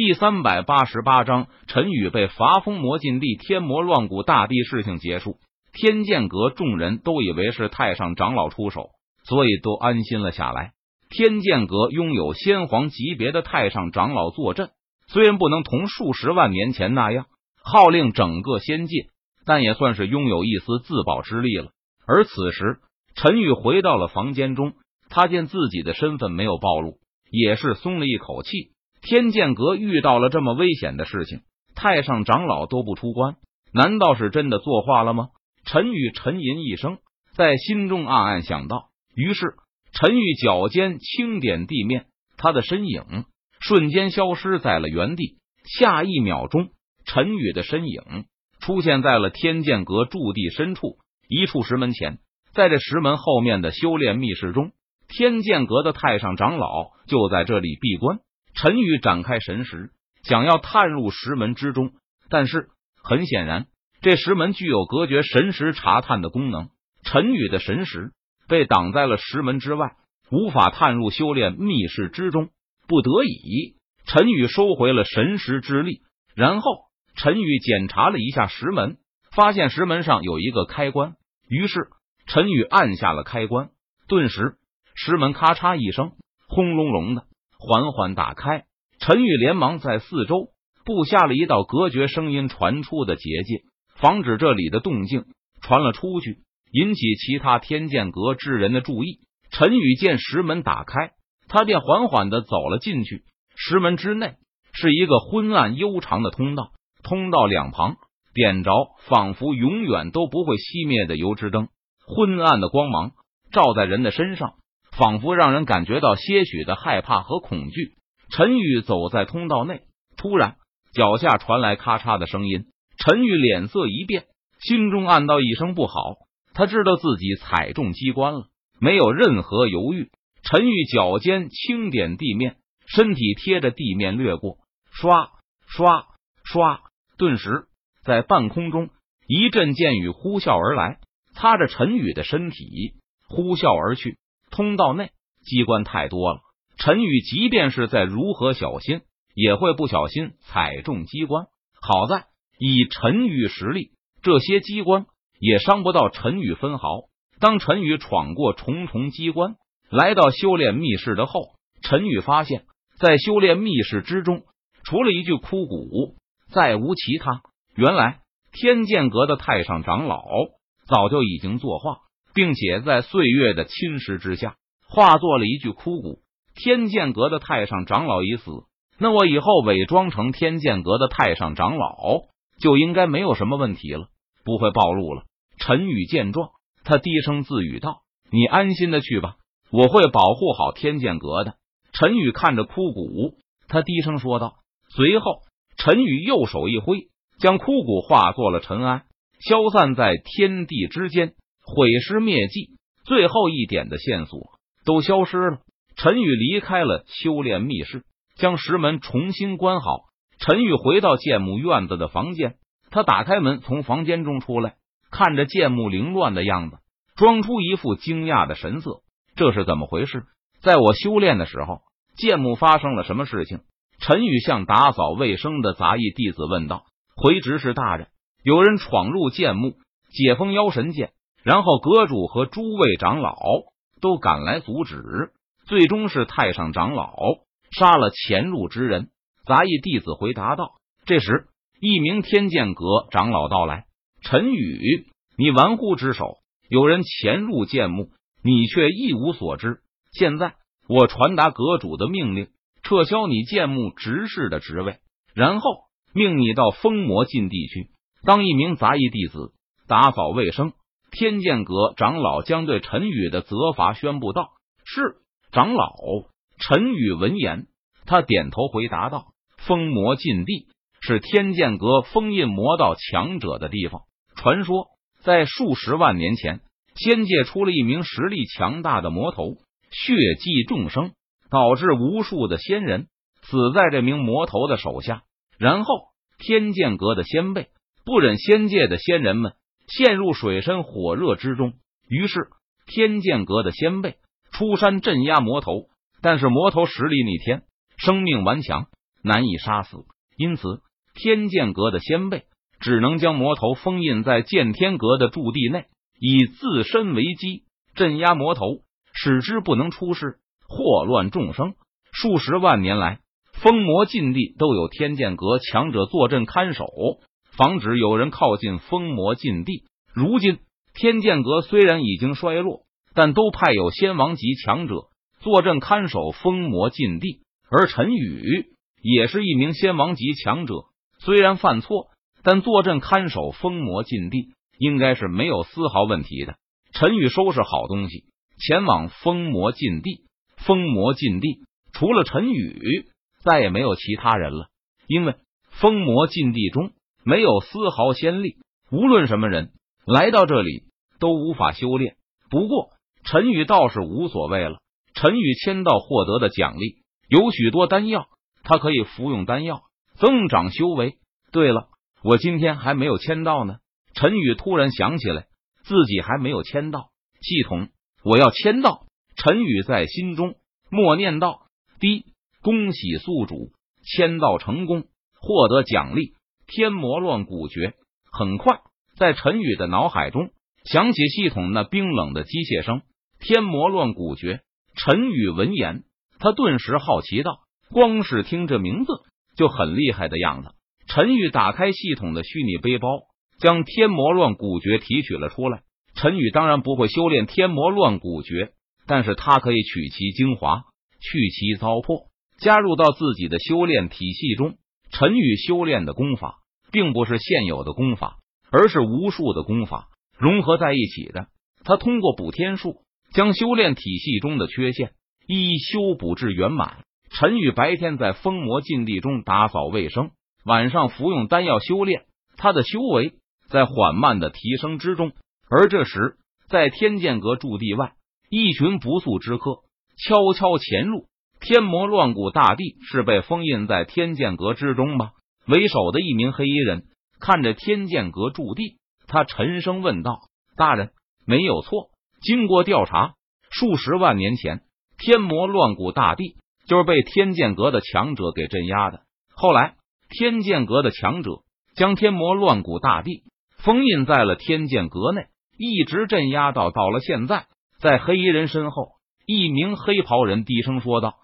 第三百八十八章，陈宇被罚封魔禁地，天魔乱古大帝事情结束。天剑阁众人都以为是太上长老出手，所以都安心了下来。天剑阁拥有先皇级别的太上长老坐镇，虽然不能同数十万年前那样号令整个仙界，但也算是拥有一丝自保之力了。而此时，陈宇回到了房间中，他见自己的身份没有暴露，也是松了一口气。天剑阁遇到了这么危险的事情，太上长老都不出关，难道是真的作画了吗？陈宇沉吟一声，在心中暗暗想到。于是，陈宇脚尖轻点地面，他的身影瞬间消失在了原地。下一秒钟，陈宇的身影出现在了天剑阁驻地深处一处石门前。在这石门后面的修炼密室中，天剑阁的太上长老就在这里闭关。陈宇展开神识，想要探入石门之中，但是很显然，这石门具有隔绝神识查探的功能。陈宇的神识被挡在了石门之外，无法探入修炼密室之中。不得已，陈宇收回了神识之力。然后，陈宇检查了一下石门，发现石门上有一个开关。于是，陈宇按下了开关，顿时石门咔嚓一声，轰隆隆的。缓缓打开，陈宇连忙在四周布下了一道隔绝声音传出的结界，防止这里的动静传了出去，引起其他天剑阁之人的注意。陈宇见石门打开，他便缓缓的走了进去。石门之内是一个昏暗悠长的通道，通道两旁点着仿佛永远都不会熄灭的油脂灯，昏暗的光芒照在人的身上。仿佛让人感觉到些许的害怕和恐惧。陈宇走在通道内，突然脚下传来咔嚓的声音。陈宇脸色一变，心中暗道一声不好。他知道自己踩中机关了，没有任何犹豫。陈宇脚尖轻点地面，身体贴着地面掠过，唰唰唰，顿时在半空中一阵剑雨呼啸而来，擦着陈宇的身体呼啸而去。通道内机关太多了，陈宇即便是在如何小心，也会不小心踩中机关。好在以陈宇实力，这些机关也伤不到陈宇分毫。当陈宇闯过重重机关，来到修炼密室的后，陈宇发现，在修炼密室之中，除了一具枯骨，再无其他。原来天剑阁的太上长老早就已经作画。并且在岁月的侵蚀之下，化作了一具枯骨。天剑阁的太上长老已死，那我以后伪装成天剑阁的太上长老，就应该没有什么问题了，不会暴露了。陈宇见状，他低声自语道：“你安心的去吧，我会保护好天剑阁的。”陈宇看着枯骨，他低声说道。随后，陈宇右手一挥，将枯骨化作了尘埃，消散在天地之间。毁尸灭迹，最后一点的线索都消失了。陈宇离开了修炼密室，将石门重新关好。陈宇回到剑木院子的房间，他打开门，从房间中出来，看着剑木凌乱的样子，装出一副惊讶的神色。这是怎么回事？在我修炼的时候，剑木发生了什么事情？陈宇向打扫卫生的杂役弟子问道：“回执事大人，有人闯入剑木，解封妖神剑。”然后阁主和诸位长老都赶来阻止，最终是太上长老杀了潜入之人。杂役弟子回答道：“这时，一名天剑阁长老到来，陈宇，你玩忽职守，有人潜入剑墓，你却一无所知。现在我传达阁主的命令，撤销你剑墓执事的职位，然后命你到封魔禁地去当一名杂役弟子，打扫卫生。”天剑阁长老将对陈宇的责罚宣布道：“是长老。”陈宇闻言，他点头回答道：“封魔禁地是天剑阁封印魔道强者的地方。传说在数十万年前，仙界出了一名实力强大的魔头，血祭众生，导致无数的仙人死在这名魔头的手下。然后，天剑阁的先辈不忍仙界的仙人们。”陷入水深火热之中，于是天剑阁的先辈出山镇压魔头，但是魔头实力逆天，生命顽强，难以杀死，因此天剑阁的先辈只能将魔头封印在剑天阁的驻地内，以自身为基，镇压魔头，使之不能出世，祸乱众生。数十万年来，封魔禁地都有天剑阁强者坐镇看守，防止有人靠近封魔禁地。如今天剑阁虽然已经衰落，但都派有仙王级强者坐镇看守封魔禁地。而陈宇也是一名仙王级强者，虽然犯错，但坐镇看守封魔禁地，应该是没有丝毫问题的。陈宇收拾好东西，前往封魔禁地。封魔禁地除了陈宇，再也没有其他人了，因为封魔禁地中没有丝毫先例，无论什么人。来到这里都无法修炼。不过陈宇倒是无所谓了。陈宇签到获得的奖励有许多丹药，他可以服用丹药增长修为。对了，我今天还没有签到呢。陈宇突然想起来，自己还没有签到。系统，我要签到。陈宇在心中默念道：“滴，恭喜宿主签到成功，获得奖励天魔乱骨诀。”很快。在陈宇的脑海中响起系统那冰冷的机械声：“天魔乱骨诀。”陈宇闻言，他顿时好奇道：“光是听这名字就很厉害的样子。”陈宇打开系统的虚拟背包，将天魔乱骨诀提取了出来。陈宇当然不会修炼天魔乱骨诀，但是他可以取其精华，去其糟粕，加入到自己的修炼体系中。陈宇修炼的功法，并不是现有的功法。而是无数的功法融合在一起的。他通过补天术，将修炼体系中的缺陷一一修补至圆满。陈宇白天在封魔禁地中打扫卫生，晚上服用丹药修炼，他的修为在缓慢的提升之中。而这时，在天剑阁驻地外，一群不速之客悄悄潜入天魔乱谷大地，是被封印在天剑阁之中吗？为首的一名黑衣人。看着天剑阁驻地，他沉声问道：“大人，没有错。经过调查，数十万年前，天魔乱谷大帝就是被天剑阁的强者给镇压的。后来，天剑阁的强者将天魔乱谷大帝封印在了天剑阁内，一直镇压到到了现在。”在黑衣人身后，一名黑袍人低声说道。